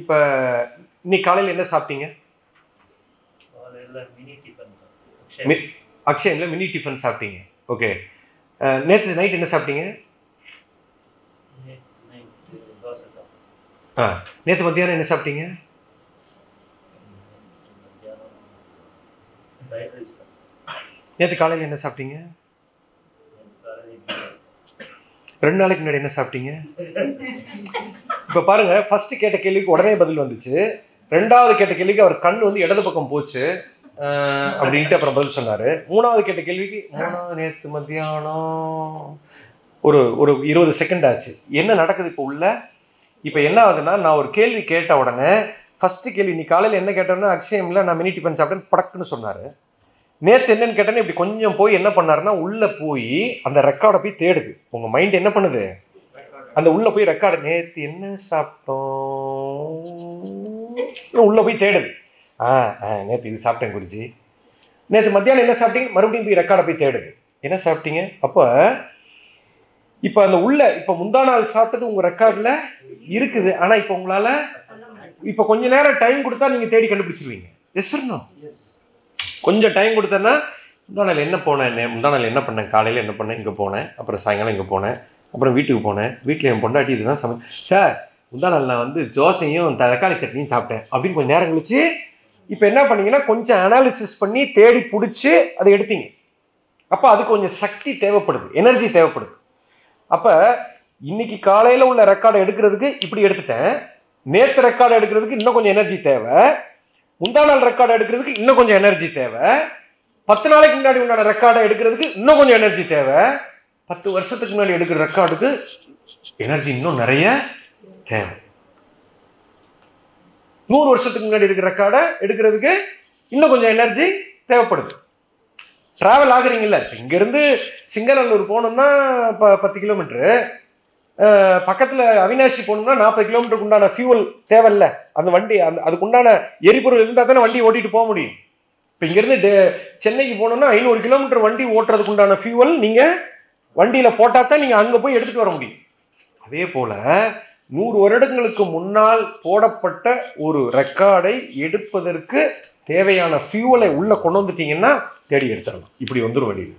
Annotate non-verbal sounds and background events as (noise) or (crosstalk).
இப்போ இன்னைக்கு காலையில் என்ன சாப்பிட்டீங்க? அக்ஷயன்ல மினி டிஃபன் சாப்பிட்டீங்க. ஓகே நேற்று நைட் என்ன சாப்பிட்டீங்க? ஆ நேற்று மத்தியானம் என்ன சாப்பிட்டீங்க? நேற்று காலையில் என்ன சாப்பிட்டீங்க. ரெண்டு நாளைக்கு முன்னாடி என்ன சாப்பிட்டீங்க? (laughs) இப்போ பாருங்க ஃபர்ஸ்ட் கேட்ட கேள்விக்கு உடனே பதில் வந்துச்சு. ரெண்டாவது கேட்ட கேள்விக்கு அவர் கண் வந்து இடது பக்கம் போச்சு. அப்படின்ட்டு அப்புறம் பதில் சொன்னாரு. மூணாவது கேட்ட கேள்விக்கு மூணாவது நேற்று மத்தியானம். ஒரு ஒரு இருபது செகண்ட் ஆச்சு. என்ன நடக்குது இப்போ உள்ள? இப்போ என்ன ஆகுதுன்னா நான் ஒரு கேள்வி கேட்ட உடனே ஃபர்ஸ்ட் கேள்வி நீ காலையில் என்ன கேட்டோன்னா அக்ஷயம்ல நான் மினி டிஃபன் சாப்பிட்டேன்னு படக்குன்னு சொன்னார். நேற்று என்னன்னு கேட்டேன்னு இப்படி கொஞ்சம் போய் என்ன பண்ணாருன்னா உள்ளே போய் அந்த ரெக்கார்டை போய் தேடுது. உங்கள் மைண்ட் என்ன பண்ணுது? அந்த உள்ள போய் ரெக்கார்டு நேத்து என்ன சாப்பிட்டோம்? உள்ள போய் தேடுது ஆ நேத்து இது சாப்பிட்டேன் குருஜி. நேத்து மத்தியானம் என்ன சாப்பிட்டீங்க? மறுபடியும் போய் ரெக்கார்டை போய் தேடுது என்ன சாப்பிட்டீங்க? அப்போ இப்போ அந்த உள்ள இப்போ முந்தா நாள் சாப்பிட்டது உங்க ரெக்கார்ட்ல இருக்குது. ஆனா இப்போ உங்களால இப்போ கொஞ்ச நேரம் டைம் கொடுத்தா நீங்க தேடி கண்டுபிடிச்சிருவீங்க. எஸ் கொஞ்சம் டைம் கொடுத்தேன்னா முந்தா நாள் என்ன போனேன்? நே- முந்தா நாள் என்ன பண்ணேன்? காலையில் என்ன பண்ணேன்? இங்கே போனேன். அப்புறம் சாயங்காலம் இங்கே போனேன். அப்புறம் வீட்டுக்கு போனேன். வீட்டில் என் பொண்டாட்டி இதுதான் சமை சார் முந்தா நாள் நான் வந்து தோசையும் தக்காளி சட்னியும் சாப்பிட்டேன். அப்படின்னு கொஞ்சம் நேரம் கழிச்சு இப்போ என்ன பண்ணீங்கன்னா கொஞ்சம் அனாலிசிஸ் பண்ணி தேடி பிடிச்சி அதை எடுத்தீங்க. அப்போ அது கொஞ்சம் சக்தி தேவைப்படுது எனர்ஜி தேவைப்படுது. அப்போ இன்னைக்கு காலையில் உள்ள ரெக்கார்டை எடுக்கிறதுக்கு இப்படி எடுத்துட்டேன். நேற்று ரெக்கார்டை எடுக்கிறதுக்கு இன்னும் கொஞ்சம் எனர்ஜி தேவை. முந்தா நாள் ரெக்கார்டை எடுக்கிறதுக்கு இன்னும் கொஞ்சம் எனர்ஜி தேவை. பத்து நாளைக்கு முன்னாடி உண்டான ரெக்கார்டை எடுக்கிறதுக்கு இன்னும் கொஞ்சம் எனர்ஜி தேவை. பத்து வருஷத்துக்கு முன்னாடி எடுக்கிற ரெக்கார்டுக்கு எனர்ஜி இன்னும் நிறைய தேவை. நூறு வருஷத்துக்கு முன்னாடி எடுக்கிற ரெக்கார்டை எடுக்கிறதுக்கு இன்னும் கொஞ்சம் எனர்ஜி தேவைப்படுது. ட்ராவல் ஆகுறீங்கல்ல இங்கேருந்து சிங்கநல்லூர் போகணும்னா இப்போ பத்து கிலோமீட்டரு பக்கத்தில் அவினாசி போகணும்னா நாற்பது கிலோமீட்டருக்கு உண்டான ஃபியூவல் தேவையில்ல. அந்த வண்டி அந்த அதுக்கு உண்டான எரிபொருள் இருந்தால் தானே வண்டி ஓட்டிட்டு போக முடியும். இப்போ இங்கேருந்து சென்னைக்கு போகணும்னா ஐநூறு கிலோமீட்டர் வண்டி ஓட்டுறதுக்கு உண்டான ஃபியூவல் நீங்கள் வண்டியில் போட்டால் தான் நீங்கள் அங்கே போய் எடுத்துகிட்டு வர முடியும். அதே போல் நூறு வருடங்களுக்கு முன்னால் போடப்பட்ட ஒரு ரெக்கார்டை எடுப்பதற்கு தேவையான ஃபியூவலை உள்ளே கொண்டு வந்துட்டீங்கன்னா தேடி எடுத்துடலாம். இப்படி வந்துடும் வழியில்